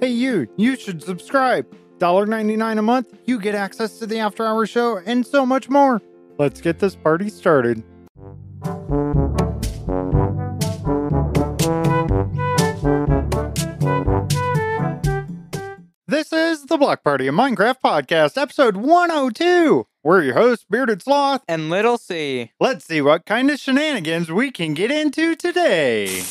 Hey, you, you should subscribe. $1.99 a month, you get access to the After Hours show and so much more. Let's get this party started. This is the Block Party of Minecraft podcast, episode 102. We're your hosts, Bearded Sloth. and Little C. Let's see what kind of shenanigans we can get into today.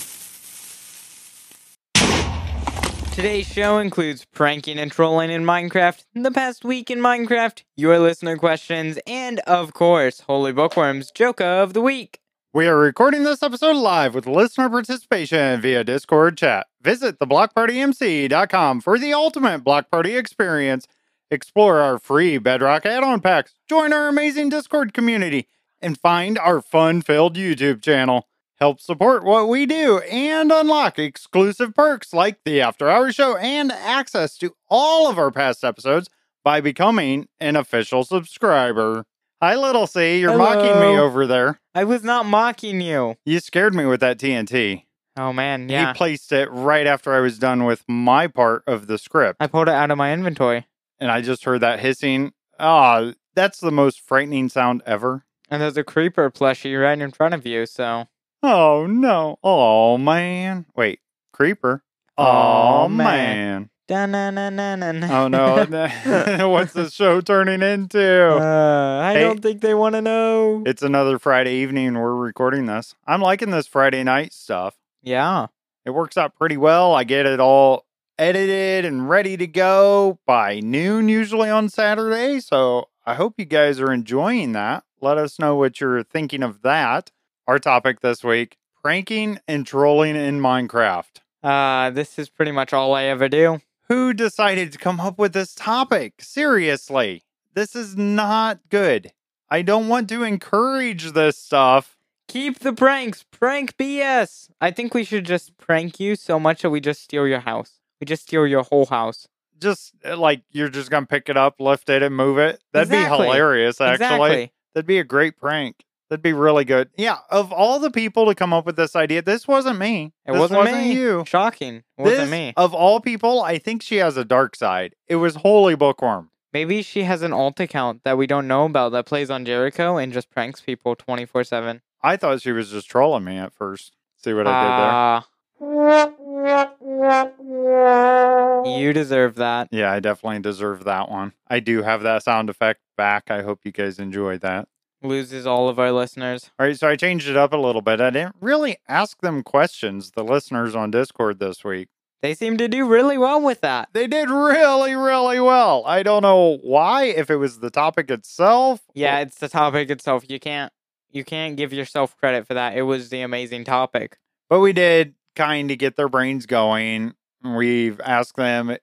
Today's show includes pranking and trolling in Minecraft, the past week in Minecraft, your listener questions, and of course, Holy Bookworms joke of the week. We are recording this episode live with listener participation via Discord chat. Visit theblockpartymc.com for the ultimate block party experience. Explore our free Bedrock add-on packs, join our amazing Discord community, and find our fun-filled YouTube channel. Help support what we do and unlock exclusive perks like the After Hours show and access to all of our past episodes by becoming an official subscriber. Hi, Little C. You're mocking me over there. I was not mocking you. You scared me with that TNT. Oh man, yeah. He placed it right after I was done with my part of the script. I pulled it out of my inventory. And I just heard that hissing. Ah, that's the most frightening sound ever. And there's a creeper plushie right in front of you, so. Oh, no. Oh, man. Wait, creeper? Aw, Oh, man. Da-na-na-na-na-na. Oh, no. What's the show turning into? Uh, I Hey. don't think they want to know. It's another Friday evening. We're recording this. I'm liking this Friday night stuff. Yeah. It works out pretty well. I get it all edited and ready to go by noon, usually on Saturday. So I hope you guys are enjoying that. Let us know what you're thinking of that. Our topic this week pranking and trolling in Minecraft. Uh, this is pretty much all I ever do. Who decided to come up with this topic? Seriously, this is not good. I don't want to encourage this stuff. Keep the pranks. Prank BS. I think we should just prank you so much that we just steal your house. We just steal your whole house. Just uh, like you're just going to pick it up, lift it, and move it. That'd be hilarious, actually. Exactly. That'd be a great prank. That'd be really good. Yeah, of all the people to come up with this idea, this wasn't me. It this wasn't, me. you. Shocking. It wasn't This, me. Of all people, I think she has a dark side. It was Holy Bookworm. Maybe she has an alt account that we don't know about that plays on Jericho and just pranks people 24 7. I thought she was just trolling me at first. See what I did there? Ah. you deserve that. Yeah, I definitely deserve that one. I do have that sound effect back. I hope you guys enjoyed that. Loses all of our listeners. All right, so I changed it up a little bit. I didn't really ask them questions, the listeners on Discord this week. They seem to do really well with that. They did really, really well. I don't know why, if it was the topic itself. Yeah, it's the topic itself. You can't you can't give yourself credit for that. It was the amazing topic. But we did kind of get their brains going. We've asked them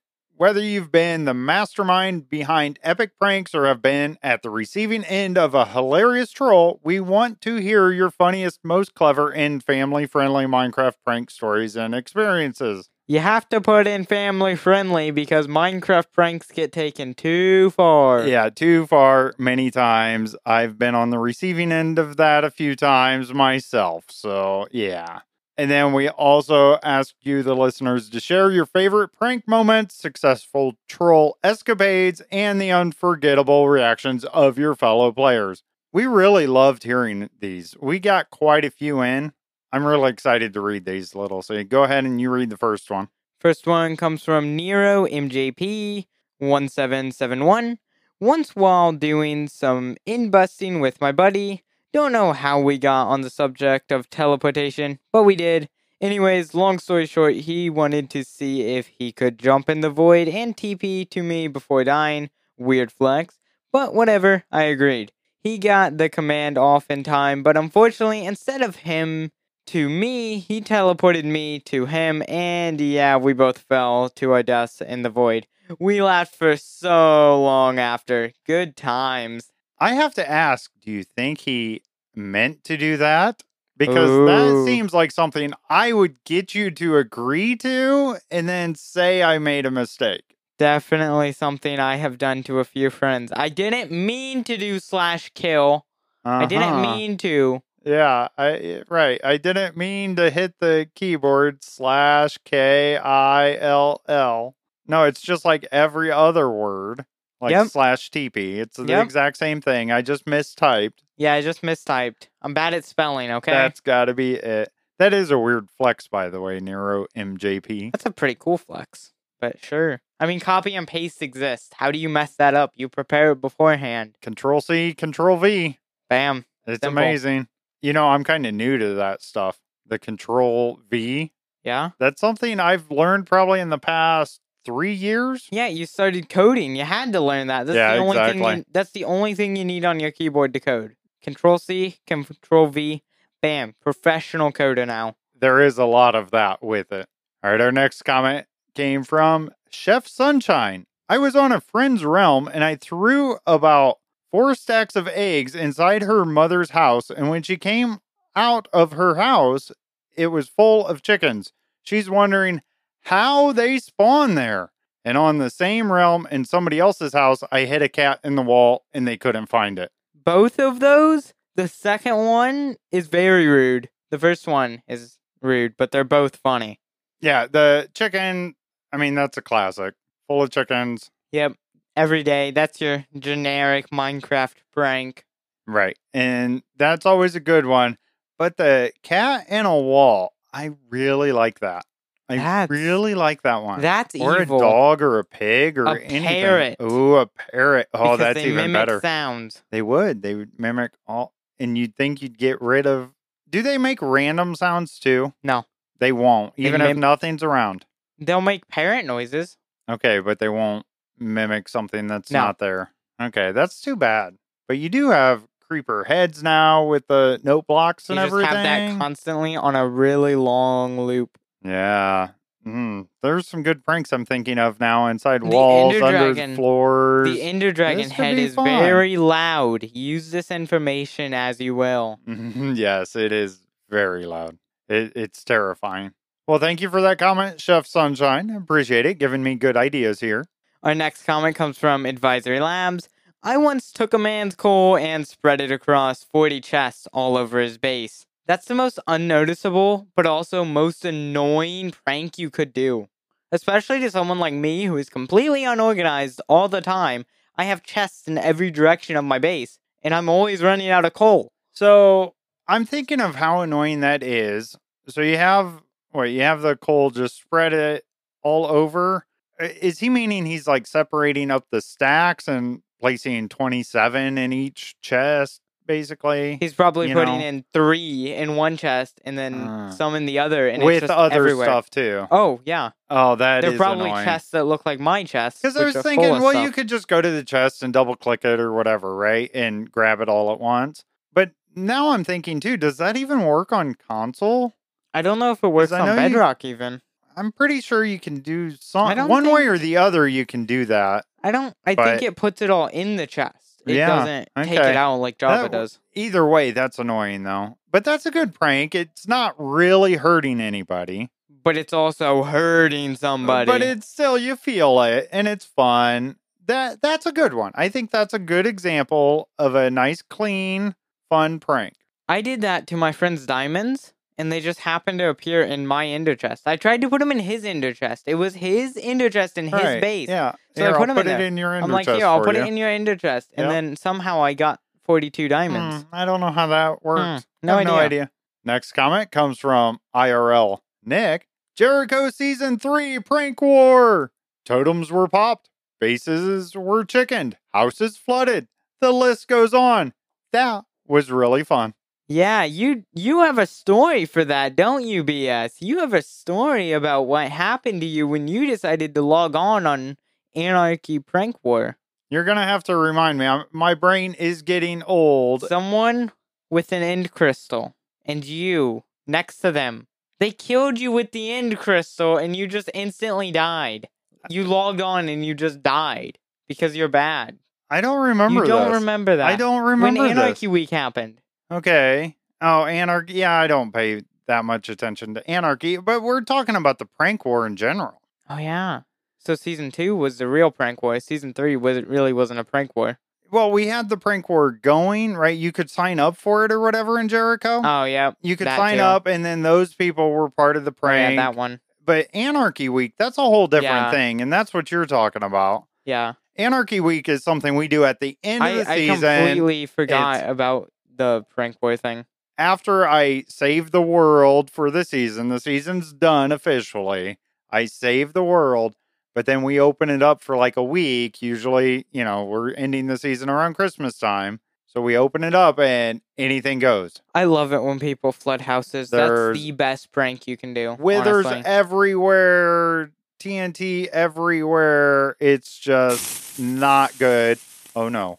whether you've been the mastermind behind epic pranks or have been at the receiving end of a hilarious troll. We want to hear your funniest, most clever, and family friendly Minecraft prank stories and experiences. You have to put in family friendly because Minecraft pranks get taken too far. Yeah, too far many times. I've been on the receiving end of that a few times myself. So, yeah. And then we also asked you, the listeners, to share your favorite prank moments, successful troll escapades, and the unforgettable reactions of your fellow players. We really loved hearing these. We got quite a few in. I'm really excited to read these, little. So go ahead and you read the first one. First one comes from Nero MJP 1771. Once while doing some in busting with my buddy, don't know how we got on the subject of teleportation, but we did. Anyways, long story short, he wanted to see if he could jump in the void and TP to me before dying. Weird flex, but whatever, I agreed. He got the command off in time, but unfortunately, instead of him to me, he teleported me to him, and yeah, we both fell to our deaths in the void. We laughed for so long after. Good times. I have to ask, do you think he meant to do that? Because that seems like something I would get you to agree to and then say I made a mistake. Definitely something I have done to a few friends. I didn't mean to do slash kill. I didn't Uh-huh. mean to. Yeah, I right. I didn't mean to hit the keyboard slash K I L L. No, it's just like every other word, like Yep. slash TP. It's the Yep. exact same thing. I just mistyped. Yeah, I just mistyped. I'm bad at spelling, okay? That's got to be it. That is a weird flex, by the way, Nero MJP. That's a pretty cool flex. But sure. I mean, copy and paste exists. How do you mess that up? You prepare it beforehand. Control C, Control V. Bam. It's Simple. amazing. You know, I'm kind of new to that stuff. The Control V. Yeah? That's something I've learned probably in the past three years. Yeah, you started coding. You had to learn that. That's Yeah, the only thing exactly. you, that's the only thing you need on your keyboard to code. Control C, Control V, bam. Professional coder now. There is a lot of that with it. All right, our next comment came from Chef Sunshine. I was on a friend's realm and I threw about four stacks of eggs inside her mother's house. And when she came out of her house, it was full of chickens. She's wondering how they spawn there. And on the same realm in somebody else's house, I hit a cat in the wall and they couldn't find it. Both of those, the second one is very rude. The first one is rude, but they're both funny. Yeah, the chicken, I mean, that's a classic. Full of chickens. Yep. Every day. That's your generic Minecraft prank. Right. And that's always a good one. But the cat in a wall, I really like that. I That's- really like that one. That's or evil. a dog or a pig or A anything. parrot. Ooh, a parrot. Oh, because that's they even mimic better. sounds. They would. They would mimic all. And you'd think you'd get rid of. Do they make random sounds too? No. They won't, They even if nothing's around. They'll make parrot noises. Okay, but they won't mimic something that's No. not there. Okay, that's too bad. But you do have creeper heads now with the note blocks You and just everything. have that constantly on a really long loop. Yeah. Mm. There's some good pranks I'm thinking of now inside The walls, Ender under Dragon- floors. The Ender Dragon head is fun. very loud. Use this information as you will. Mhm, yes, it is very loud. It, it's terrifying. Well, thank you for that comment, Chef Sunshine. Appreciate it, giving me good ideas here. Our next comment comes from Advisory Labs. I once took a man's coal and spread it across 40 chests all over his base. That's the most unnoticeable, but also most annoying prank you could do. Especially to someone like me who is completely unorganized all the time. I have chests in every direction of my base, and I'm always running out of coal. So I'm thinking of how annoying that is. So you have what you have the coal just spread it all over. Is he meaning he's like separating up the stacks and placing 27 in each chest, basically? He's probably You putting know. in three in one chest and then Uh. some in the other, and with other everywhere. stuff too. Oh yeah, Oh, that they're is probably annoying. chests that look like my chests. Because I was thinking, well, stuff. you could just go to the chest and double click it or whatever, right? And grab it all at once. But now I'm thinking too, does that even work on console? I don't know if it works on know you- Bedrock even. I'm pretty sure you can do some one way or the other. You can do that. I don't. I But- think it puts it all in the chest. It Yeah, doesn't take okay. it out like Java That- does. Either way, that's annoying though. But that's a good prank. It's not really hurting anybody. But it's also hurting somebody. But it's still you feel it and it's fun. That that's a good one. I think that's a good example of a nice, clean, fun prank. I did that to my friend's diamonds, and they just happened to appear in my ender chest. I tried to put them in his ender chest. It was his ender chest in his Right, base. Yeah. So I Here, put I'll 'em in put it there. in your I'm like, here, I'll for put you. it in your ender chest, and Yep. then somehow I got 42 diamonds. Hmm, I don't know how that works. no I have no idea. idea. Next comment comes from IRL Nick. Jericho season three prank war. Totems were popped. Bases were chickened. Houses flooded. The list goes on. That was really fun. Yeah, you you have a story for that, don't you, BS? You have a story about what happened to you when you decided to log on on Anarchy Prank War. You're gonna have to remind me. I'm, my brain is getting old. Someone with an end crystal and you next to them. They killed you with the end crystal and you just instantly died. You logged on and you just died because you're bad. I don't remember. That. You don't this. remember that. I don't remember when this. Anarchy Week happened. Okay. Oh, anarchy. Yeah, I don't pay that much attention to anarchy, but we're talking about the prank war in general. Oh yeah. So season two was the real prank war. Season three was it really wasn't a prank war. Well, we had the prank war going, right? You could sign up for it or whatever in Jericho. Oh yeah. you could that sign too. up, and then those people were part of the Oh, yeah, prank. that one. but Anarchy Week, that's a whole different Yeah. thing. And that's what you're talking about. Yeah. Anarchy Week is something we do at the end I, of the season. I completely forgot It's- about the prank boy thing. After I save the world for the season, the season's done officially. I save the world, but then we open it up for like a week. Usually, you know, we're ending the season around Christmas time. So we open it up and anything goes. I love it when people flood houses. There's That's the best prank you can do. Withers honestly. everywhere, TNT everywhere. It's just not good. Oh no.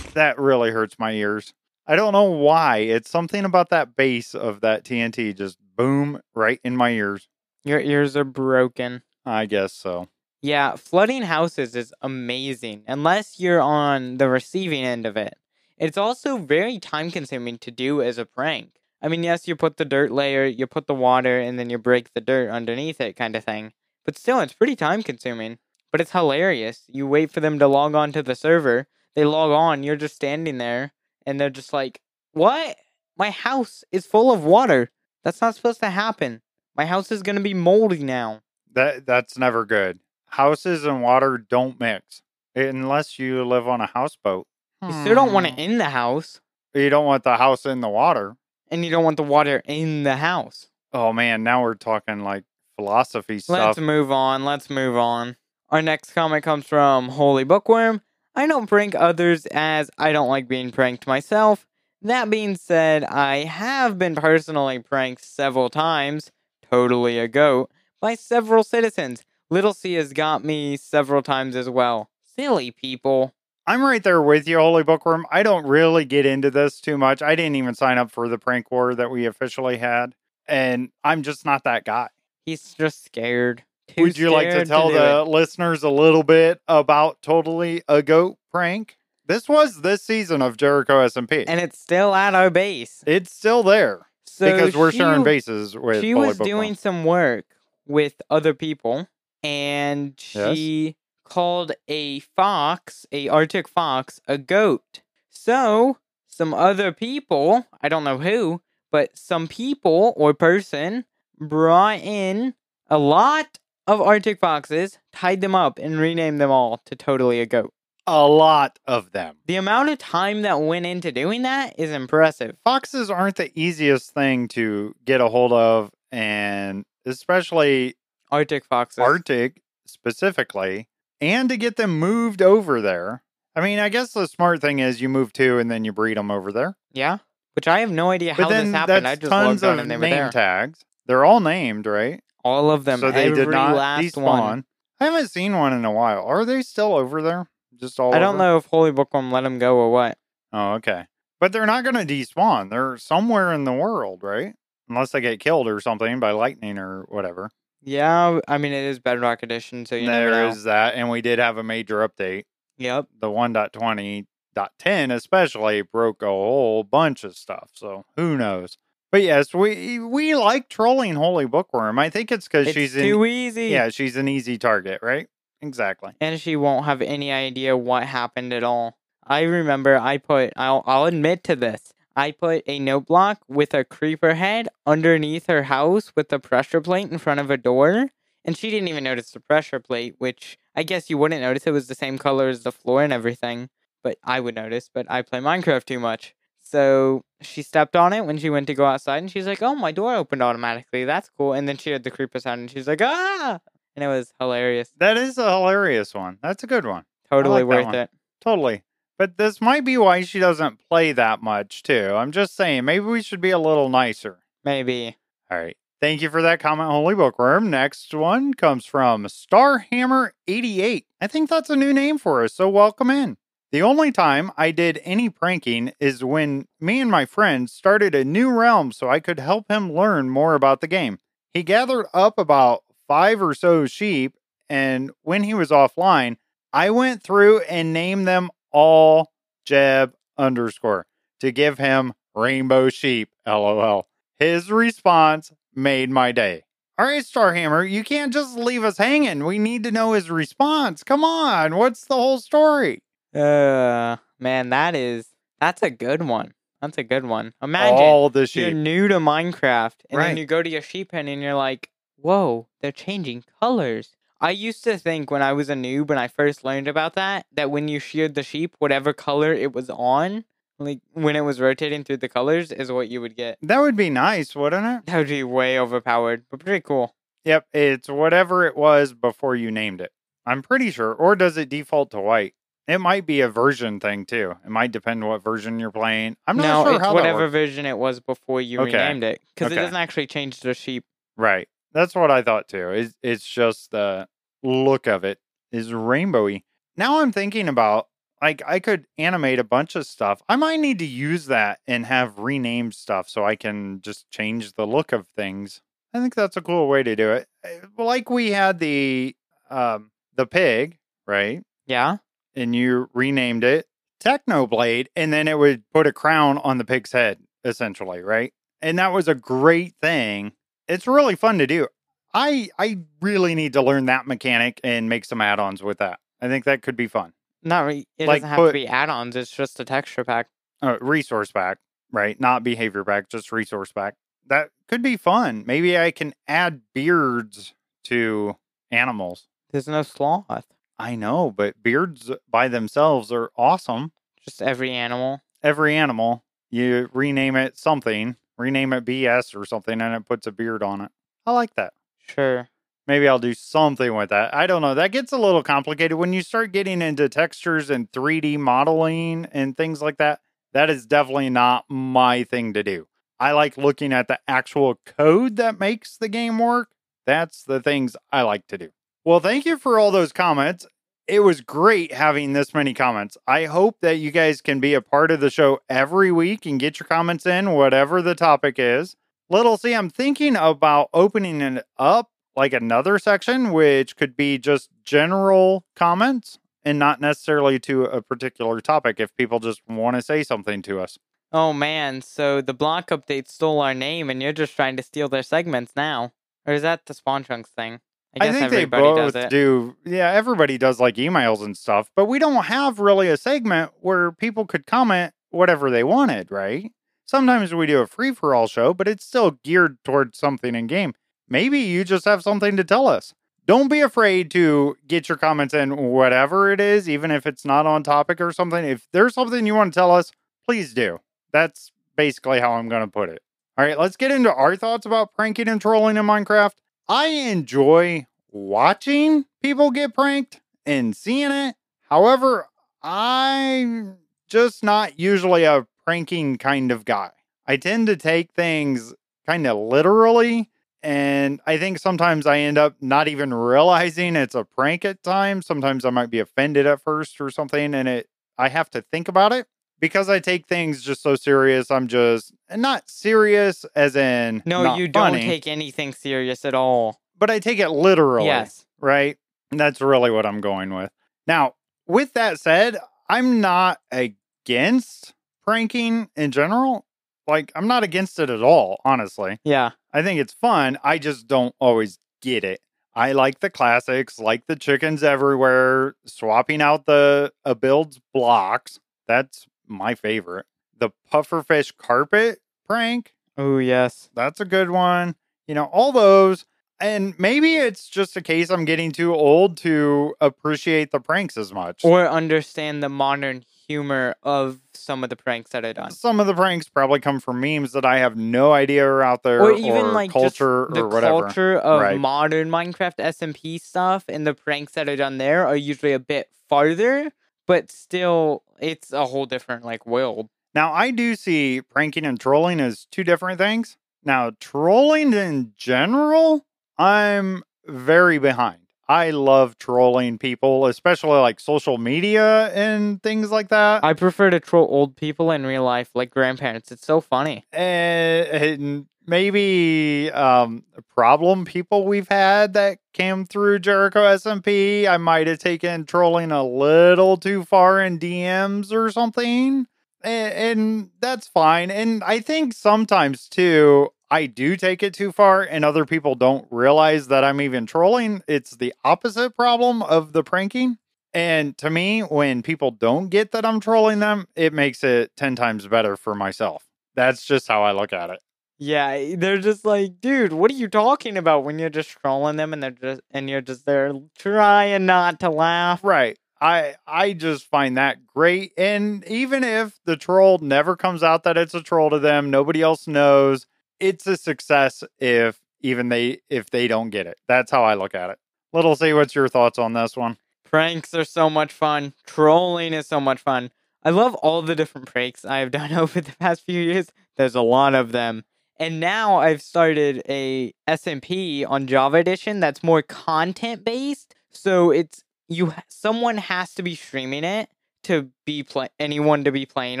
That really hurts my ears. I don't know why. It's something about that bass of that TNT just boom right in my ears. Your ears are broken. I guess so. Yeah, flooding houses is amazing unless you're on the receiving end of it. It's also very time consuming to do as a prank. I mean, yes, you put the dirt layer, you put the water, and then you break the dirt underneath it, kind of thing. But still, it's pretty time consuming. But it's hilarious. You wait for them to log on to the server, they log on, you're just standing there, and they're just like, What? My house is full of water. That's not supposed to happen. My house is going to be moldy now. That that's never good. Houses and water don't mix unless you live on a houseboat. You still don't want it Hmm. in the house. You don't want the house in the water. and you don't want the water in the house. Oh man, now we're talking like philosophy stuff. Let's move on. Let's move on. Our next comment comes from Holy Bookworm. I don't prank others as I don't like being pranked myself. That being said, I have been personally pranked several times, totally a goat, by several citizens. Little C has got me several times as well. Silly people. I'm right there with you, Holy Bookworm. I don't really get into this too much. I didn't even sign up for the prank war that we officially had, and I'm just not that guy. He's just scared. Too Would you like to tell do the it. listeners a little bit about totally a goat prank? This was this season of Jericho SMP. And it's still at our base. it's still there So because we're she- sharing bases with she was doing some work with other people and Yes. she called a fox a arctic fox a goat so some other people i don't know who but some people or person brought in a lot of arctic foxes tied them up and renamed them all to totally a goat a lot of them. the amount of time that went into doing that is impressive Foxes aren't the easiest thing to get a hold of, and especially arctic foxes Arctic specifically, and to get them moved over there. I mean, I guess the smart thing is you move two and then you breed them over there. Yeah, which I have no idea how but then this happened. I just tons logged on of and they were name there. tags. They're all named, right? All of them. so they did not last despawn. one. I haven't seen one in a while. Are they still over there? Just all I don't over? know if Holy Bookworm let them go or what. Oh, okay. But they're not going to despawn. They're somewhere in the world, right? Unless they get killed or something by lightning or whatever. Yeah, I mean it is Bedrock Edition, so you know. is that. And we did have a major update. Yep. The 1.20.10 especially broke a whole bunch of stuff. So who knows? But yes, we we like trolling Holy Bookworm. I think it's because she's too an, easy. yeah, she's an easy target, right? Exactly. And she won't have any idea what happened at all. I remember I put I'll I'll admit to this. I put a note block with a creeper head underneath her house with a pressure plate in front of a door. And she didn't even notice the pressure plate, which I guess you wouldn't notice. It was the same color as the floor and everything. But I would notice, but I play Minecraft too much. So she stepped on it when she went to go outside and she's like, Oh, my door opened automatically. That's cool. And then she heard the creeper sound and she's like, Ah and it was hilarious. That is a hilarious one. That's a good one. Totally like worth it. Totally. But this might be why she doesn't play that much, too. I'm just saying, maybe we should be a little nicer. Maybe. All right. Thank you for that comment, Holy Bookworm. Next one comes from Starhammer88. I think that's a new name for us, so welcome in. The only time I did any pranking is when me and my friend started a new realm so I could help him learn more about the game. He gathered up about five or so sheep, and when he was offline, I went through and named them all Jeb underscore to give him rainbow sheep. LOL. His response made my day. All right, Starhammer, you can't just leave us hanging. We need to know his response. Come on, what's the whole story? Uh man, that is that's a good one. That's a good one. Imagine all the sheep. you're new to Minecraft and Right. then you go to your sheep pen and you're like, whoa, they're changing colors. I used to think when I was a noob when I first learned about that, that when you sheared the sheep, whatever color it was on, like when it was rotating through the colors, is what you would get. That would be nice, wouldn't it? That would be way overpowered, but pretty cool. Yep, it's whatever it was before you named it. I'm pretty sure. Or does it default to white? It might be a version thing too. It might depend what version you're playing. I'm not no, sure it's how whatever version it was before you Okay. renamed it, because Okay. it doesn't actually change the sheep. Right. That's what I thought too. It's, it's just the look of it is rainbowy. Now I'm thinking about like I could animate a bunch of stuff. I might need to use that and have renamed stuff so I can just change the look of things. I think that's a cool way to do it. Eh, Like we had the um the pig, right? Yeah, And you renamed it Technoblade and then it would put a crown on the pig's head essentially, right? And that was a great thing. It's really fun to do. I I really need to learn that mechanic and make some add-ons with that. I think that could be fun. not it Like, doesn't have put- to be add-ons. It's just a texture pack. Uh, resource pack, right? Not behavior pack, just resource pack. That could be fun. Maybe I can add beards to animals. There's no sloth. I know, but beards by themselves are awesome. Just every animal. Every animal, you rename it something, rename it BS or something, and it puts a beard on it. I like that. Sure. Maybe I'll do something with that. I don't know. That gets a little complicated when you start getting into textures and 3D modeling and things like that. That is definitely not my thing to do. I like looking at the actual code that makes the game work. That's the things I like to do. Well, thank you for all those comments. It was great having this many comments. I hope that you guys can be a part of the show every week and get your comments in, whatever the topic is. Little C, I'm thinking about opening it up like another section, which could be just general comments and not necessarily to a particular topic if people just want to say something to us. Oh man, so the block update stole our name and you're just trying to steal their segments now. Or is that the Spawn Chunks thing? I I, think they both does it. do. Yeah, everybody does like emails and stuff, but we don't have really a segment where people could comment whatever they wanted, right? Sometimes we do a free for all show, but it's still geared towards something in game. Maybe you just have something to tell us. Don't be afraid to get your comments in, whatever it is, even if it's not on topic or something. If there's something you want to tell us, please do. That's basically how I'm going to put it. All right, let's get into our thoughts about pranking and trolling in Minecraft. I enjoy watching people get pranked and seeing it. However, I'm just not usually a pranking kind of guy. I tend to take things kind of literally. And I think sometimes I end up not even realizing it's a prank at times. Sometimes I might be offended at first or something, and it I have to think about it because I take things just so serious. I'm just not serious as in No, you funny, don't take anything serious at all. but I take it literally Yes. right? And that's really what I'm going with. Now, with that said, I'm not against pranking in general. Like, I'm not against it at all, honestly. Yeah. I think it's fun. I just don't always get it. I like the classics, like the chickens everywhere, swapping out the a build's blocks. That's my favorite. The pufferfish carpet prank, Oh yes. that's a good one. You know, all those. And maybe it's just a case I'm getting too old to appreciate the pranks as much. Or understand the modern humor of some of the pranks that are done. Some of the pranks probably come from memes that I have no idea are out there, Or even like just culture the or whatever. culture of Right. modern Minecraft SMP stuff and the pranks that are done there are usually a bit farther, but still it's a whole different like world. Now, I do see pranking and trolling as two different things. Now, trolling in general, I'm very behind. I love trolling people, especially like social media and things like that. I prefer to troll old people in real life, like grandparents. It's so funny. and maybe um problem people we've had that came through Jericho SMP. I might have taken trolling a little too far in DMs or something. And, and that's fine. And I think sometimes too, I do take it too far, and other people don't realize that I'm even trolling. It's the opposite problem of the pranking. And to me, when people don't get that I'm trolling them, it makes it 10 times better for myself. That's just how I look at it. Yeah, eh, they're just like, dude, what are you talking about when you're just trolling them and they're just and you're just there trying not to laugh. Right. I I just find that great. And even if the troll never comes out that it's a troll to them, nobody else knows, it's a success if even they if they don't get it. That's how I look at it. Little C, what's your thoughts on this one? Pranks are so much fun. Trolling is so much fun. I love all the different pranks I have done over the past few years. There's a lot of them. And now I've started a SMP on Java Edition that's more content based. So it's you someone has to be streaming it to be play anyone to be playing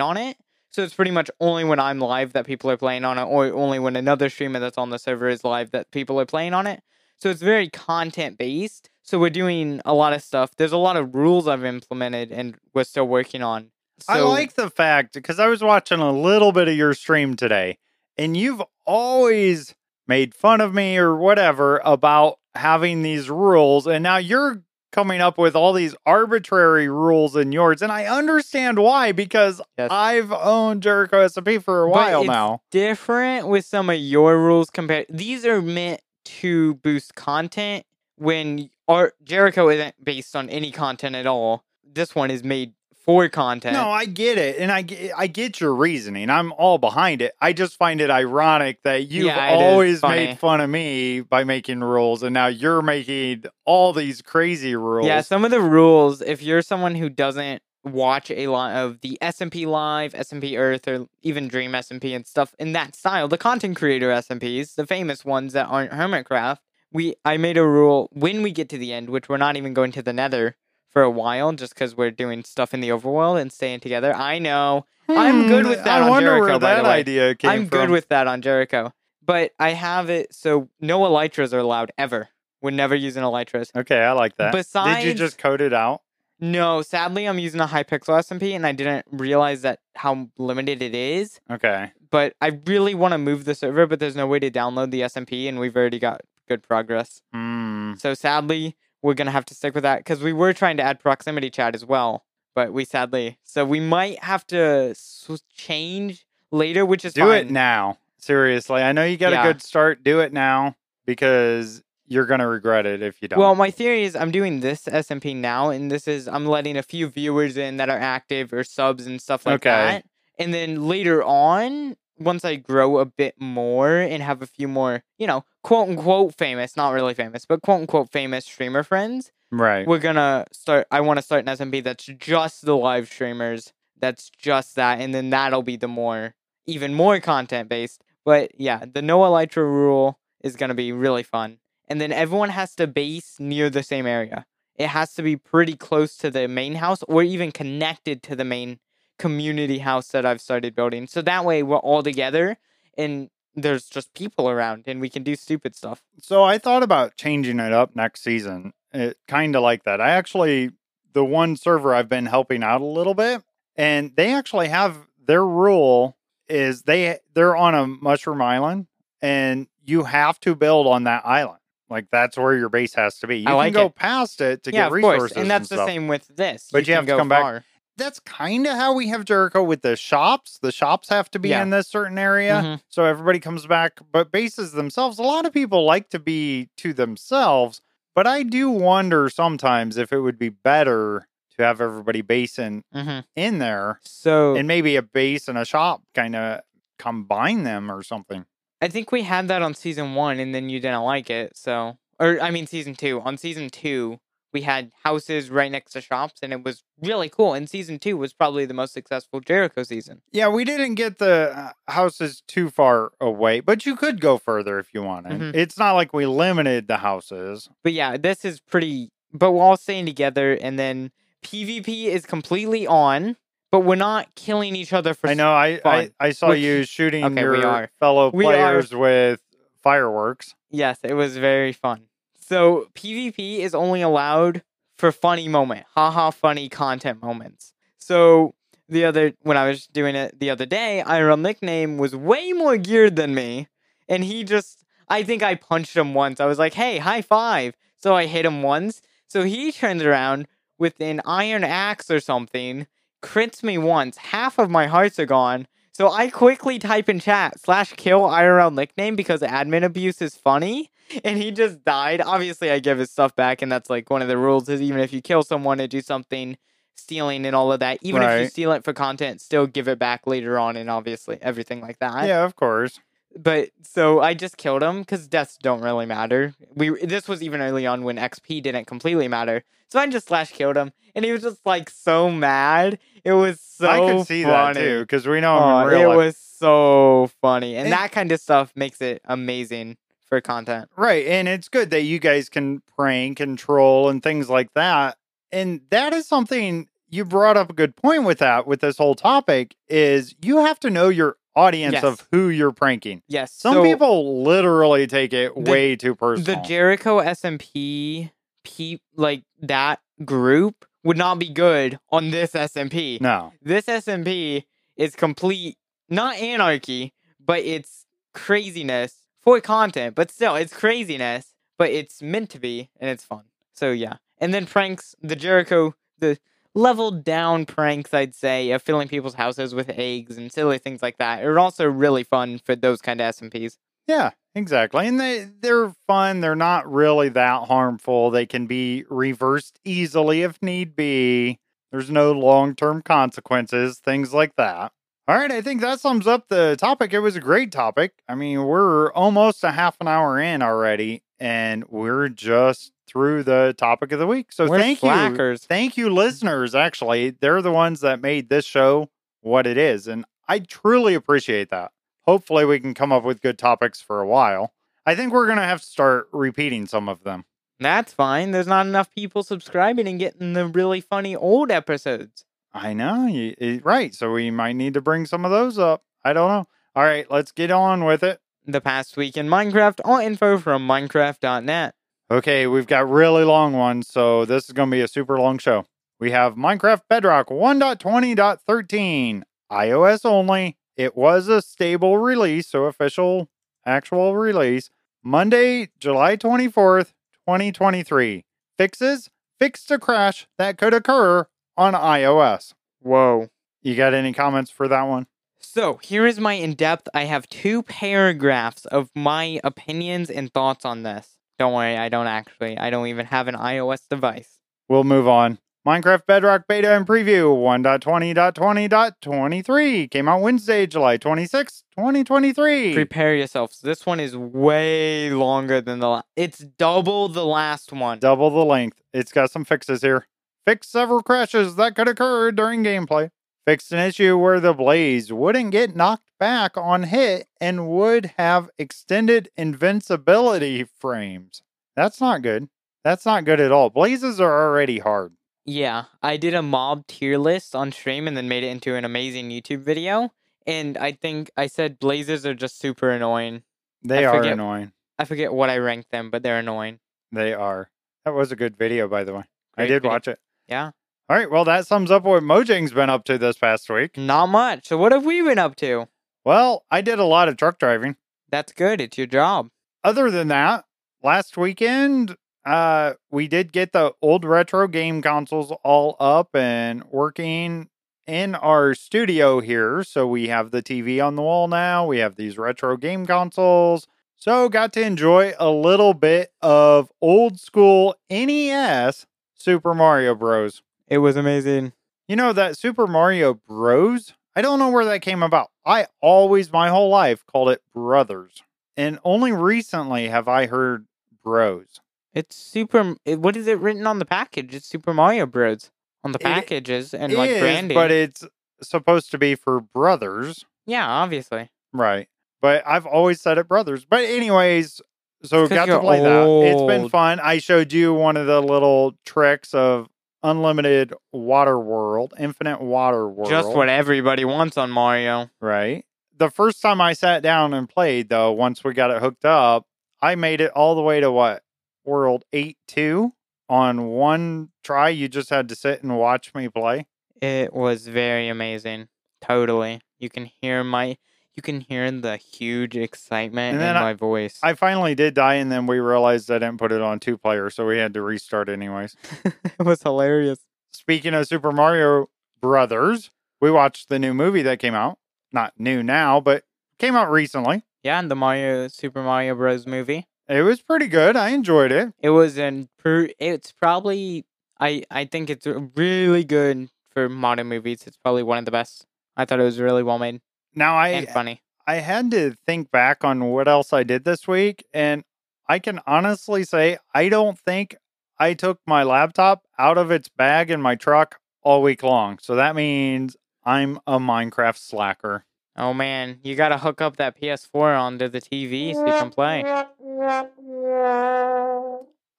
on it. So it's pretty much only when I'm live that people are playing on it, or only when another streamer that's on the server is live that people are playing on it. So it's very content based. So we're doing a lot of stuff. There's a lot of rules I've implemented and we're still working on. So, I like the fact because I was watching a little bit of your stream today, and you've always made fun of me or whatever about having these rules, and now you're coming up with all these arbitrary rules in yours, and I understand why because Yes. I've owned Jericho SMP for a But while it's now. different with some of your rules compared. These are meant to boost content when our Jericho isn't based on any content at all. This one is made for content. No, I get it, and I get, I get your reasoning. I'm all behind it. I just find it ironic that you've Yeah, always made fun of me by making rules, and now you're making all these crazy rules. Yeah, some of the rules, if you're someone who doesn't watch a lot of the SMP Live, SMP Earth, or even Dream SMP and stuff in that style, the content creator SMPs, the famous ones that aren't Hermitcraft, we I made a rule when we get to the end, which we're not even going to the nether for a while, just because we're doing stuff in the overworld and staying together. I know. I'm good with that Hmm, I on wonder Jericho, where that idea came I'm good with that on Jericho. But I have it so no elytras are allowed ever. We're never using elytras. Okay, I like that. Besides, Did you just code it out? No, sadly, I'm using a Hypixel SMP, and I didn't realize that how limited it is. Okay. But I really want to move the server, but there's no way to download the SMP, and we've already got good progress. Hmm. So sadly, we're gonna have to stick with that because we were trying to add proximity chat as well, but we sadly so we might have to s- change later, which is Do fine. it now. Seriously, I know you got Yeah. a good start. Do it now because you're gonna regret it if you don't. Well, my theory is I'm doing this SMP now, and this is I'm letting a few viewers in that are active or subs and stuff like Okay. that. And then later on, once I grow a bit more and have a few more, you know, quote unquote famous, not really famous, but quote unquote famous streamer friends, right. we're gonna start. I want to start an SMP that's just the live streamers, that's just that, and then that'll be the more, even more content based. But yeah, the no Elytra rule is gonna be really fun, and then everyone has to base near the same area. It has to be pretty close to the main house, or even connected to the main community house that I've started building. So that way we're all together, and there's just people around, and we can do stupid stuff. So I thought about changing it up next season. It kind of like that. I actually the one server I've been helping out a little bit, and they actually have their rule is they they're on a mushroom island, and you have to build on that island. Like that's where your base has to be. You I can go it. past it to yeah, get resources, course, and that's the stuff. same with this. But you have can to go come back far. That's kind of how we have Jericho with the shops. The shops have to be Yeah. in this certain area. Mhm. So everybody comes back, but bases themselves, a lot of people like to be to themselves. But I do wonder sometimes if it would be better to have everybody basing Mhm. in there So and maybe a base and a shop kind of combine them or something. I think we had that on season one, and then you didn't like it. So, or I mean, season two. On season two, we had houses right next to shops, and it was really cool. And season two was probably the most successful Jericho season. Yeah, we didn't get the uh, houses too far away, but you could go further if you wanted. Mhm. It's not like we limited the houses. But yeah, this is pretty. But we're all staying together, and then PvP is completely on. But we're not killing each other for. i know. I, I. I saw Which- you shooting okay, your fellow players with fireworks. Yes, it was very fun. So PvP is only allowed for funny moment, haha funny content moments. So the other when I was doing it the other day, IRL nickname was way more geared than me. And he just I think I punched him once. I was like, hey, high five. So I hit him once. So he turns around with an iron axe or something, crits me once, half of my hearts are gone. So I quickly type in chat slash kill IRL nickname because admin abuse is funny. And he just died. Obviously, I give his stuff back, and that's like one of the rules is even if you kill someone to do something, stealing and all of that, even if you steal it for content, still give it back later on, and obviously everything like that. yeah, of course. But so I just killed him because deaths don't really matter. We this was even early on when XP didn't completely matter. So I just slash killed him, and he was just like so mad. It was so I could see funny. that too because we know him Oh, in real it life. was so funny, and And- that kind of stuff makes it amazing for content. Right. And it's good that you guys can prank and troll and things like that. And that is something you brought up a good point with that, with this whole topic, is you have to know your audience Yes. of who you're pranking. Yes, Some so people literally take it The- way too personal. the. Jericho SMP, pe- like that group would not be good on this SMP. no. this SMP is complete, not anarchy, but it's craziness for content. But still, it's craziness, but it's meant to be, and it's fun. So yeah, and then pranks, the Jericho, the leveled down pranks, I'd say, of filling people's houses with eggs and silly things like that, are also really fun for those kind of SMPs. Yeah, exactly. And they they're fun. They're not really that harmful. They can be reversed easily if need be. There's no long-term consequences, things like that. All right, I think that sums up the topic. It was a great topic. I mean, we're almost a half an hour in already and we're just through the topic of the week. So We're thank you. Thank you listeners actually. They're the ones that made this show what it is and I truly appreciate that hopefully we can come up with good topics for a while. I think we're going to have to start repeating some of them. That's fine. There's not enough people subscribing and getting the really funny old episodes. I know, you, eh, right. So we might need to bring some of those up. I don't know. All right, let's get on with it. The past week in Minecraft, all info from Minecraft.net. Okay, we've got really long ones, so this is going to be a super long show. We have Minecraft Bedrock 1.20.13, iOS only. It was a stable release, so official, actual release. Monday, July 24th, 2023. Fixes fixed a crash that could occur on iOS. Whoa. You got any comments for that one? So here is my in depth. I have two paragraphs of my opinions and thoughts on this. Don't worry, I don't actually. I don't even have an iOS device. We'll move on. Minecraft Bedrock Beta and Preview 1.20.20.23 came out Wednesday, July 26, 2023. Prepare yourselves. This one is way longer than the last. It's double the last one. Double the length. It's got some fixes here. Fixed several crashes that could occur during gameplay. Fixed an issue where the blaze wouldn't get knocked back on hit and would have extended invincibility frames. That's not good. That's not good at all. Blazes are already hard. Yeah, I did a mob tier list on stream and then made it into an amazing YouTube video. And I think I said blazes are just super annoying. They I are forget- annoying. I forget what I ranked them, but they're annoying. They are. That was a good video, by the way. I did video. watch it. Yeah. All right. Well, that sums up what Mojang's been up to this past week. Not much. So what have we been up to? Well, I did a lot of truck driving. That's good. It's your job. Other than that, last weekend, uh, we did get the old retro game consoles all up and working in our studio here. So we have the TV on the wall now. We have these retro game consoles. So got to enjoy a little bit of old school NES Super Mario Bros. It was amazing. You know that Super Mario Bros? I don't know where that came about. I always, my whole life, called it Brothers. And only recently have I heard Bros. It's super. What is it written on the package? It's Super Mario Bros. On the It packages and It like is, branding. but it's supposed to be for brothers. yeah, obviously. Right. But I've always said it brothers. But, anyways, so got to play that. It's been fun. I showed you one of the little tricks of unlimited water world, infinite water world. Just what everybody wants on Mario. Right. The first time I sat down and played, though, once we got it hooked up, I made it all the way to what? World 8 2 on one try. You just had to sit and watch me play. It was very amazing. Totally. You can hear my. You can hear the huge excitement And in I- my voice. I finally did die, and then we realized I didn't put it on two player, so we had to restart anyways. it was hilarious. speaking of Super Mario Brothers, we watched the new movie that came out. Not new now, but came out recently. Yeah, the Mario Super Mario Bros. movie. It was pretty good. I enjoyed it. It was an. per- It's probably. I I think it's really good for modern movies. It's probably one of the best. I thought it was really well made Now I and funny. I had to think back on what else I did this week, and I can honestly say I don't think I took my laptop out of its bag in my truck all week long. So that means I'm a Minecraft slacker. Oh man, you gotta hook up that PS4 onto the TV so you can play.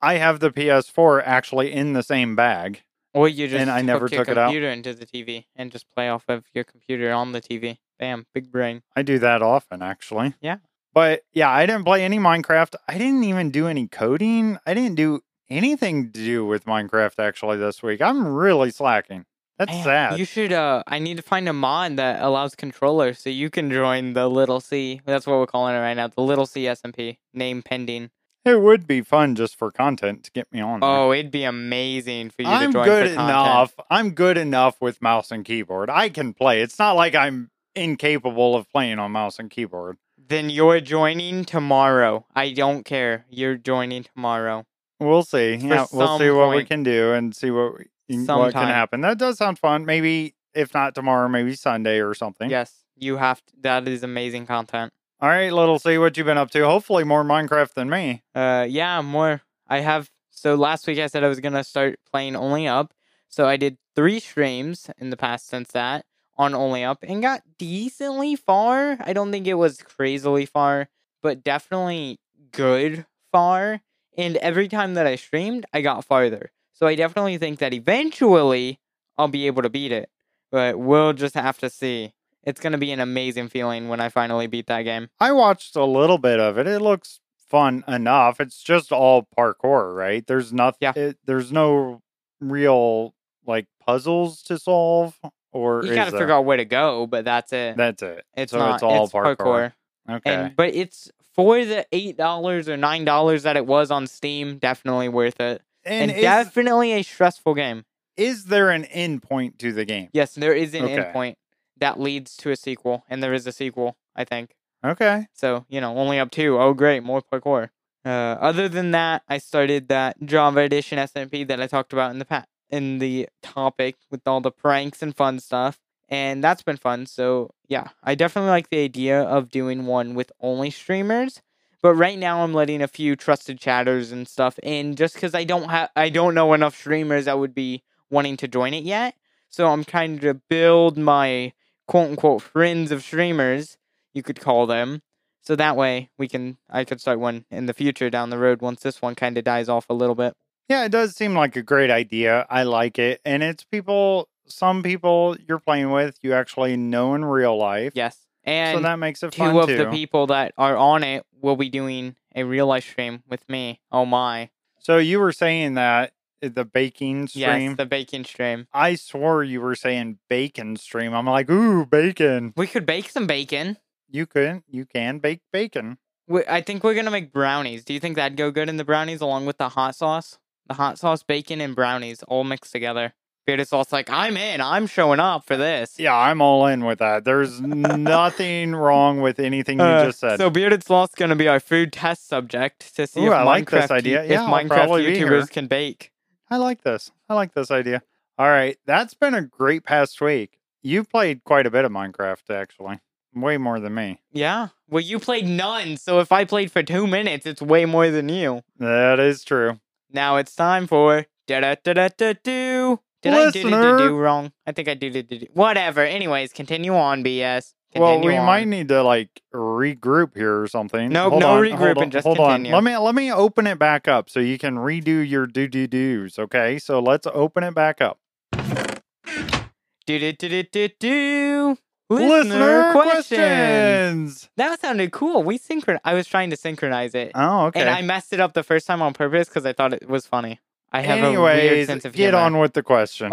I have the PS4 actually in the same bag. Or you just And I never your took it out. computer into the TV and just play off of your computer on the TV. Bam, big brain. I do that often, actually. Yeah. But yeah, I didn't play any Minecraft. I didn't even do any coding. I didn't do anything to do with Minecraft actually this week. I'm really slacking. That's Man, sad. You should. Uh, I need to find a mod that allows controllers so you can join the little C. That's what we're calling it right now. The little C SMP name pending. It would be fun just for content to get me on. there. Oh, it'd be amazing for you to I'm join good for content. enough. I'm good enough with mouse and keyboard. I can play. It's not like I'm incapable of playing on mouse and keyboard. Then you're joining tomorrow. I don't care. You're joining tomorrow. We'll see. For Yeah, we'll see what we can do and see what we, what can happen. That does sound fun. Maybe if not tomorrow, maybe Sunday or something. Yes, you have. To, that is amazing content. All right, little C what you've been up to. Hopefully more Minecraft than me. Uh, yeah, more. I have. So last week I said I was gonna start playing Only Up. So I did three streams in the past since that on Only Up and got decently far. I don't think it was crazily far, but definitely good far. And every time that I streamed, I got farther. So I definitely think that eventually I'll be able to beat it. But we'll just have to see. It's gonna be an amazing feeling when I finally beat that game. I watched a little bit of it. It looks fun enough. It's just all parkour, right? There's nothing. Yeah. It, there's no real like puzzles to solve, or You gotta there? figure out where to go, but that's it. That's it. It's so not. it's all it's parkour. parkour. Okay. And but it's for the eight dollars or nine dollars that it was on Steam. Definitely worth it, and and, is, definitely a stressful game. is there an end point to the game? Yes, there is an Okay. endpoint that leads to a sequel, and there is a sequel. I think Okay. so. You know, only up two. Oh, great, more parkour. Uh, other than that, I started that Java Edition SMP that I talked about in the past in the topic with all the pranks and fun stuff, and that's been fun. So yeah, I definitely like the idea of doing one with only streamers. But right now, I'm letting a few trusted chatters and stuff in, just because I don't have, I don't know enough streamers that would be wanting to join it yet. So I'm trying to build my quote unquote friends of streamers, you could call them. So that way we can I could start one in the future down the road once this one kind of dies off a little bit. Yeah, it does seem like a great idea. I like it, and it's people. Some people you're playing with, you actually know in real life. Yes. And So that makes it two fun of too. the people that are on it will be doing a real life stream with me. Oh my. so you were saying that uh, the baking stream. Yes, the baking stream. I swore you were saying bacon stream. I'm like, ooh, bacon. We could bake some bacon. You could, you can bake bacon. We, I think we're gonna make brownies. Do you think that'd go good in the brownies along with the hot sauce? The hot sauce, bacon, and brownies all mixed together. Bearded sauce, like I'm in. I'm showing up for this. Yeah, I'm all in with that. There's nothing wrong with anything you Uh, just said. So bearded sloth's gonna be our food test subject to see Ooh, if I like this Minecraft idea. if Yeah, I'll Minecraft. YouTubers can bake. I like this. I like this idea. All right, that's been a great past week. You played quite a bit of Minecraft, actually, way more than me. Yeah. Well, you played none, so if I played for two minutes, it's way more than you. That is true. Now it's time for da da da da da do. Did I do Listener. do do wrong? I think I do do do. Whatever. Anyways, continue on, BS. well, Continue we on. might need to like regroup here or something. Nope, Hold no on, regrouping, just hold continue. on. Let me let me open it back up so you can redo your do do do's. Okay, so let's open it back up. do do do do do do. Listener questions. questions. That sounded cool. We synchron. I was trying to synchronize it, Oh, okay. and I messed it up the first time on purpose because I thought it was funny. I have a weird sense of humor. get on with the question.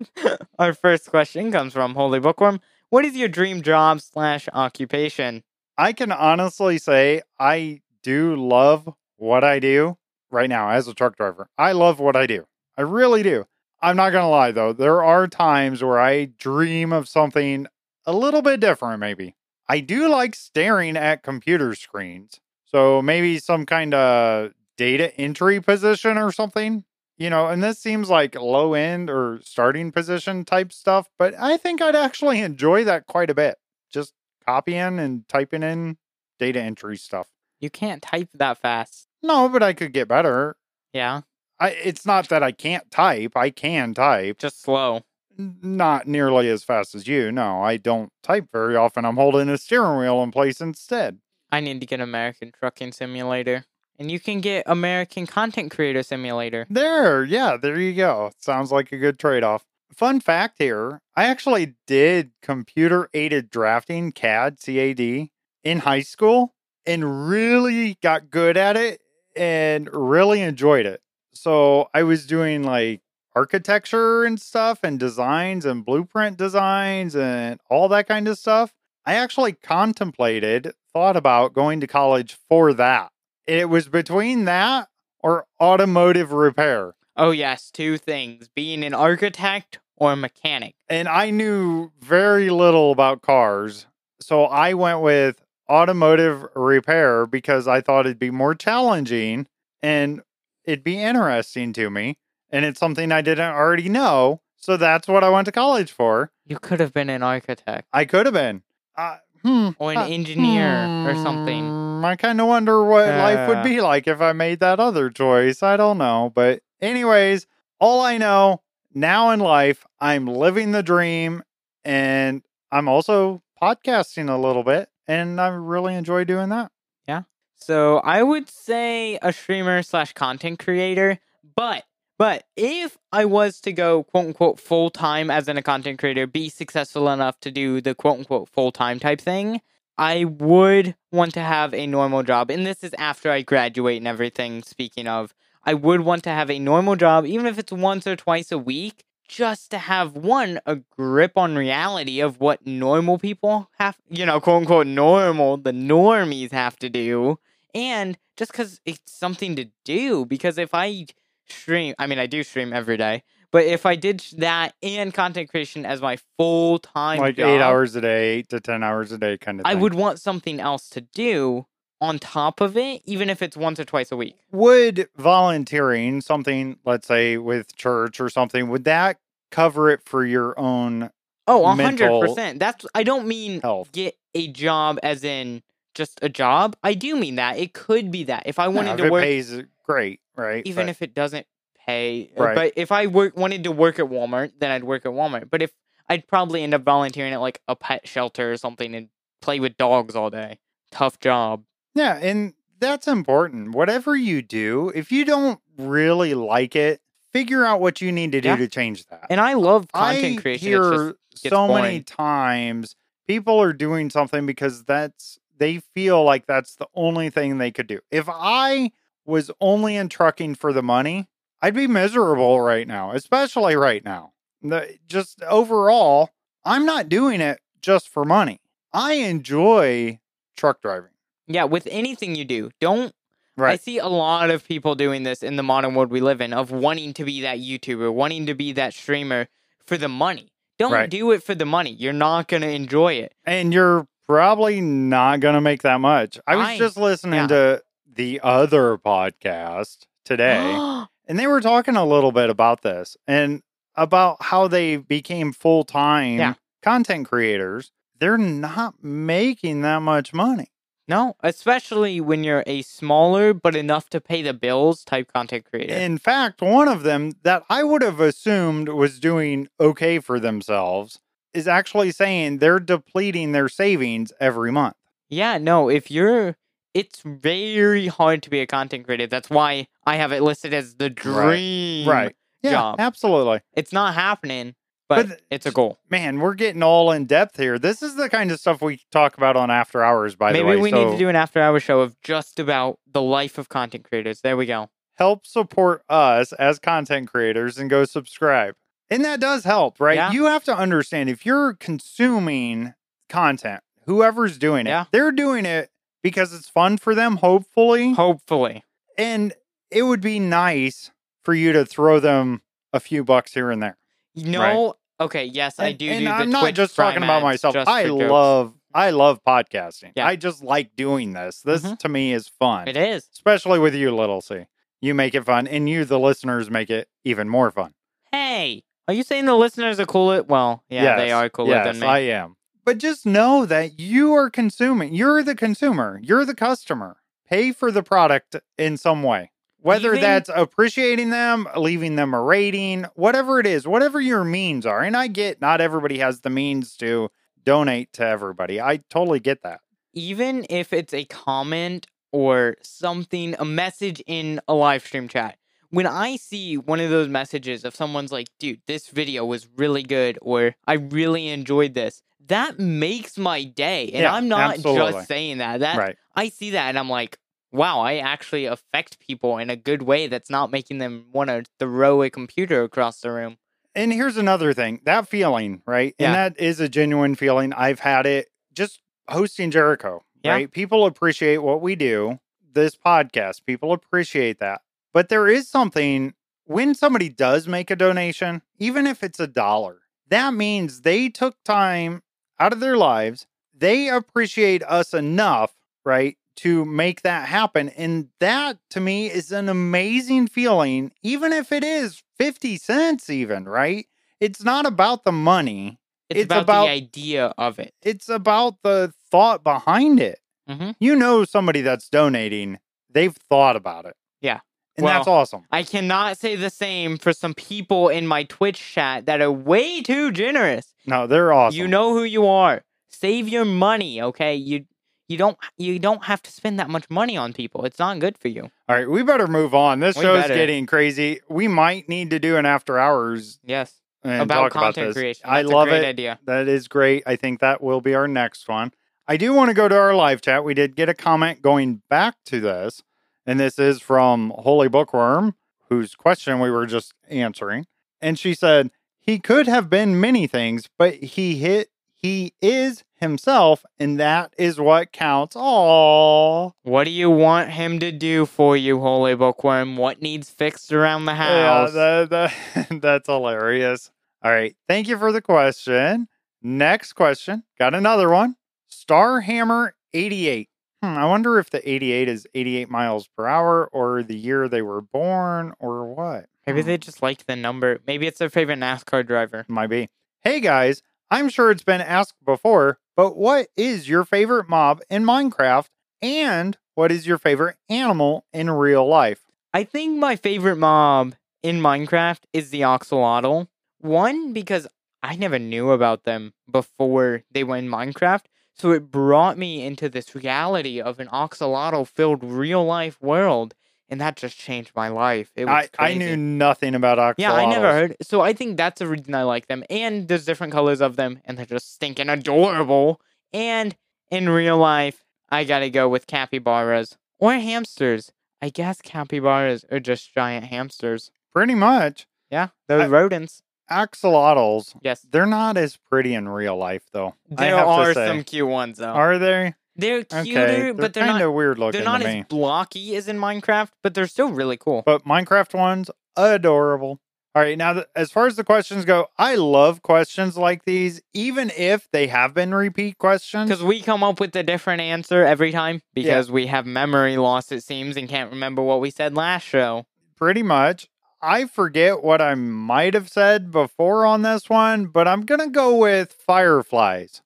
Our first question comes from Holy Bookworm. What is your dream job slash occupation? I can honestly say I do love what I do right now as a truck driver. I love what I do. I really do. I'm not going to lie though. There are times where I dream of something a little bit different, maybe. I do like staring at computer screens. So maybe some kind of data entry position or something, you know, and this seems like low end or starting position type stuff, but I think I'd actually enjoy that quite a bit. Just copying and typing in data entry stuff. You can't type that fast. No, but I could get better. Yeah, I, it's not that I can't type. I can type. just slow. Not nearly as fast as you. No, I don't type very often. I'm holding a steering wheel in place instead. I need to get American Trucking Simulator. And you can get American Content Creator Simulator. There, yeah, there you go. Sounds like a good trade off. Fun fact here I actually did computer aided drafting, CAD, CAD, in high school and really got good at it and really enjoyed it. So I was doing like architecture and stuff and designs and blueprint designs and all that kind of stuff. I actually contemplated, thought about going to college for that. It was between that or automotive repair. Oh, yes, two things being an architect or a mechanic. and I knew very little about cars. So I went with automotive repair because I thought it'd be more challenging and it'd be interesting to me. And it's something I didn't already know. So that's what I went to college for. You could have been an architect I could have been. Uh, hmm. or an uh, engineer or something. hmm, I kind of wonder what life would Uh. be like if I made that other choice. I don't know. But, anyways, all I know now in life, I'm living the dream and I'm also podcasting a little bit. And I really enjoy doing that. Yeah. So I would say a streamer slash content creator, but but if I was to go quote unquote full time as in a content creator, be successful enough to do the quote unquote full time type thing, I would want to have a normal job. And this is after I graduate and everything. Speaking of, I would want to have a normal job, even if it's once or twice a week, just to have one, a grip on reality of what normal people have, you know, quote unquote normal, the normies have to do. And just because it's something to do, because if I stream, I mean, I do stream every day, but if I did that and content creation as my full time like job, eight hours a day, eight to 10 hours a day kind of I would want something else to do on top of it, even if it's once or twice a week. Would volunteering, something, let's say with church or something, would that cover it for your own Oh, a hundred percent. That's I don't mean health? get a job as in just a job. I do mean that. It could be that. If I wanted Yeah, if to work pays great, right? even But- if it doesn't pay. uh, Right. But if I work wanted to work at Walmart, then I'd work at Walmart. But if I'd probably end up volunteering at like a pet shelter or something and play with dogs all day. Tough job. Yeah, and that's important. Whatever you do, if you don't really like it, figure out what you need to do Yeah. to change that. And I love content I creation. hear It's just gets so many times people are doing something because that's they feel like that's the only thing they could do. If I was only in trucking for the money, I'd be miserable right now, especially right now. The, just overall, I'm not doing it just for money. I enjoy truck driving. yeah, with anything you do, don't Right. I see a lot of people doing this in the modern world we live in of wanting to be that YouTuber, wanting to be that streamer for the money. Don't Right. do it for the money. You're not going to enjoy it. and you're probably not going to make that much. I was I- just listening yeah. to the other podcast today, and they were talking a little bit about this and about how they became full time Yeah. content creators. They're not making that much money. no, especially when you're a smaller but enough to pay the bills type content creator. In fact, one of them that I would have assumed was doing okay for themselves is actually saying they're depleting their savings every month. yeah, no, if you're it's very hard to be a content creator. That's why I have it listed as the dream. Right. Yeah, job. absolutely. It's not happening, but, But it's a goal. Man, we're getting all in depth here. This is the kind of stuff we talk about on After Hours, by the way. Maybe we need to do an after hour show of just about the life of content creators. There we go. help support us as content creators and go subscribe. And that does help, right? Yeah. You have to understand if you're consuming content, whoever's doing it, Yeah. they're doing it because it's fun for them, hopefully. Hopefully. And it would be nice for you to throw them a few bucks here and there. No. Okay. Yes, I do. And do I'm not Twitch just talking about myself. I jokes. love I love podcasting. Yeah. I just like doing this. This Mhm. to me is fun. It is. Especially with you, Little C. You make it fun, and you, the listeners, make it even more fun. Hey, are you saying the listeners are cooler? Well, yeah, they are cooler yes, than me. I am. But just know that you are consuming. You're the consumer. You're the customer. Pay for the product in some way. Whether Even- that's appreciating them, leaving them a rating, whatever it is, whatever your means are. And I get not everybody has the means to donate to everybody. I totally get that. Even if it's a comment or something, a message in a live stream chat. When I see one of those messages of someone's like, dude, this video was really good, or I really enjoyed this, that makes my day. And Yeah, I'm not absolutely. just saying that. That right. I see that and I'm like, wow, I actually affect people in a good way that's not making them want to throw a computer across the room. And here's another thing that feeling, right? Yeah. And that is a genuine feeling. I've had it just hosting Jericho, Yeah. right? People appreciate what we do, this podcast, people appreciate that. But there is something when somebody does make a donation, even if it's a dollar, that means they took time out of their lives. They appreciate us enough, right? To make that happen. And that to me is an amazing feeling, even if it is 50 cents, even, right? It's not about the money, It's, It's about, about- the idea of it. it's about the thought behind it. hmm You know, somebody that's donating, they've thought about it. Yeah. And Well, that's awesome. I cannot say the same for some people in my Twitch chat that are way too generous. No, they're awesome. You know who you are. Save your money, okay? You you don't you don't have to spend that much money on people. It's not good for you. All right, we better move on. This We show's better. getting crazy. We might need to do an after hours Yes. about content about creation. I love a great it. idea. That is great. I think that will be our next one. I do want to go to our live chat. We did get a comment going back to this, and this is from Holy Bookworm, whose question we were just answering. And she said, He could have been many things, but he hit he is himself, and that is what counts. All. What do you want him to do for you, Holy Bookworm? What needs fixed around the Yeah, house? that, that, that's hilarious. All right. Thank you for the question. Next question. Got another one. Starhammer 88. Hmm, I wonder if the 88 is 88 miles per hour or the year they were born or what. Maybe Hmm, they just like the number. Maybe it's their favorite NASCAR driver. might be. Hey guys, I'm sure it's been asked before, but what is your favorite mob in Minecraft and what is your favorite animal in real life? I think my favorite mob in Minecraft is the Oxalotl. One, because I never knew about them before they were in Minecraft. So it brought me into this reality of an Oxalotl filled real life world. And that just changed my life. It was I, I knew nothing about oxalotls. Yeah, I never heard. So I think that's the reason I like them. And there's different colors of them, and they're just stinking adorable. And in real life, I gotta go with capybaras or hamsters. I guess capybaras are just giant hamsters. Pretty much. Yeah, those I- rodents. Axolotls, Yes, they're not as pretty in real life, though. There are some cute ones though. Are they? they're cuter, Okay, but they're kind of weird looking They're not as me. blocky as in Minecraft, but they're still really cool. But Minecraft ones, adorable. All right, now th- as far as the questions go, I love questions like these, even if they have been repeat questions. Because we come up with a different answer every time because we have memory loss, it seems, and can't remember what we said last show. Pretty much. I forget what I might have said before on this one, but I'm gonna go with fireflies.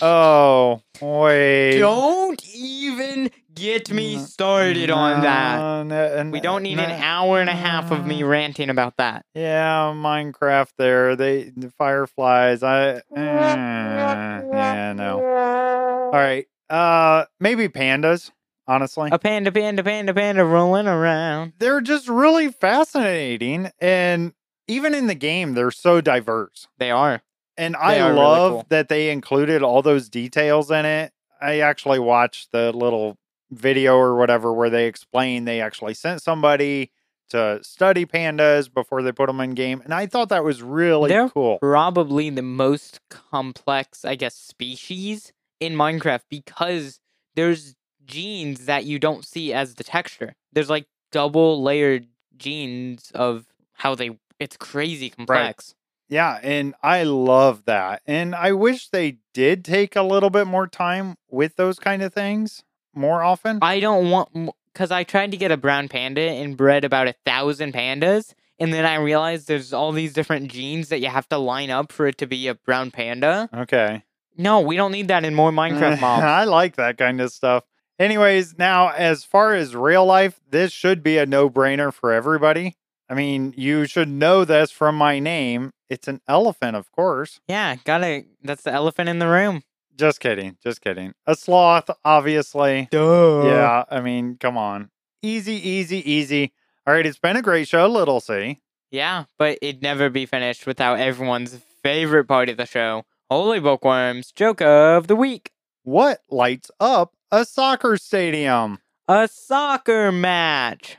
Oh wait. Don't even get me started on that. No, no, We don't need an hour and a half of me ranting about that. Yeah, Minecraft. There, they the fireflies. I eh, yeah no. All right, uh, maybe pandas. Honestly, A panda, panda, panda, panda rolling around. they're just really fascinating, and even in the game, they're so diverse. They are. And I are really love cool. that they included all those details in it. I actually watched the little video or whatever where they explain they actually sent somebody to study pandas before they put them in game, and I thought that was really They're cool. Probably the most complex, I guess, species in Minecraft because there's genes that you don't see as the texture. There's like double layered genes of how they It's crazy complex. Yeah, and I love that. And I wish they did take a little bit more time with those kind of things more often. I don't want because I tried to get a brown panda and bred about a thousand pandas, and then I realized there's all these different genes that you have to line up for it to be a brown panda. okay. No, we don't need that in more Minecraft mobs. I like that kind of stuff. Anyways, now as far as real life, this should be a no brainer for everybody. I mean, you should know this from my name. It's an elephant, of course. yeah, gotta. That's the elephant in the room. Just kidding. Just kidding. A sloth, obviously. Duh. Yeah, I mean, come on. Easy, easy, easy. All right, it's been a great show, Little C. Yeah, but it'd never be finished without everyone's favorite part of the show Holy Bookworms Joke of the Week. What lights up a soccer stadium? A soccer match.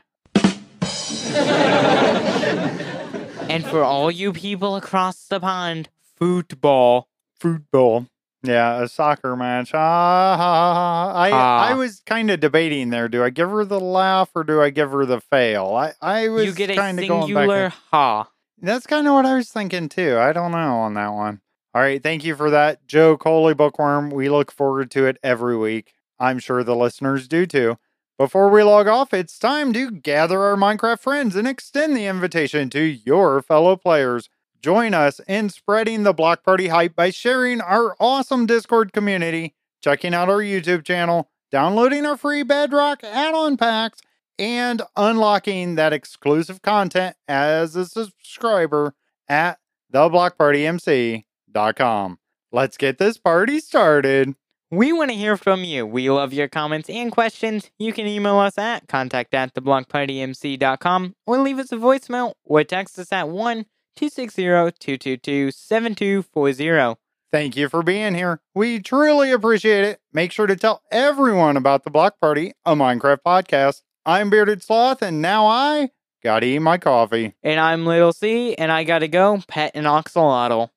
and for all you people across the pond, football. Football. Yeah, a soccer match. Ah, I Ah. I was kind of debating there. Do I give her the laugh or do I give her the fail? I I was You get a kind of going back. singular ha. That's kind of what I was thinking too. I don't know on that one. All right, thank you for that, joke Holy Bookworm. We look forward to it every week. I'm sure the listeners do too. Before we log off, it's time to gather our Minecraft friends and extend the invitation to your fellow players. Join us in spreading the Block Party hype by sharing our awesome Discord community, checking out our YouTube channel, downloading our free Bedrock add on packs, and unlocking that exclusive content as a subscriber at theblockpartymc.com. Let's get this party started. We want to hear from you. We love your comments and questions. You can email us at contact at theblockpartymc.com or leave us a voicemail or text us at 1 260 222 7240. Thank you for being here. We truly appreciate it. Make sure to tell everyone about the Block Party, a Minecraft podcast. I'm Bearded Sloth, and now I gotta eat my coffee. And I'm Little C, and I gotta go pet an oxalotl.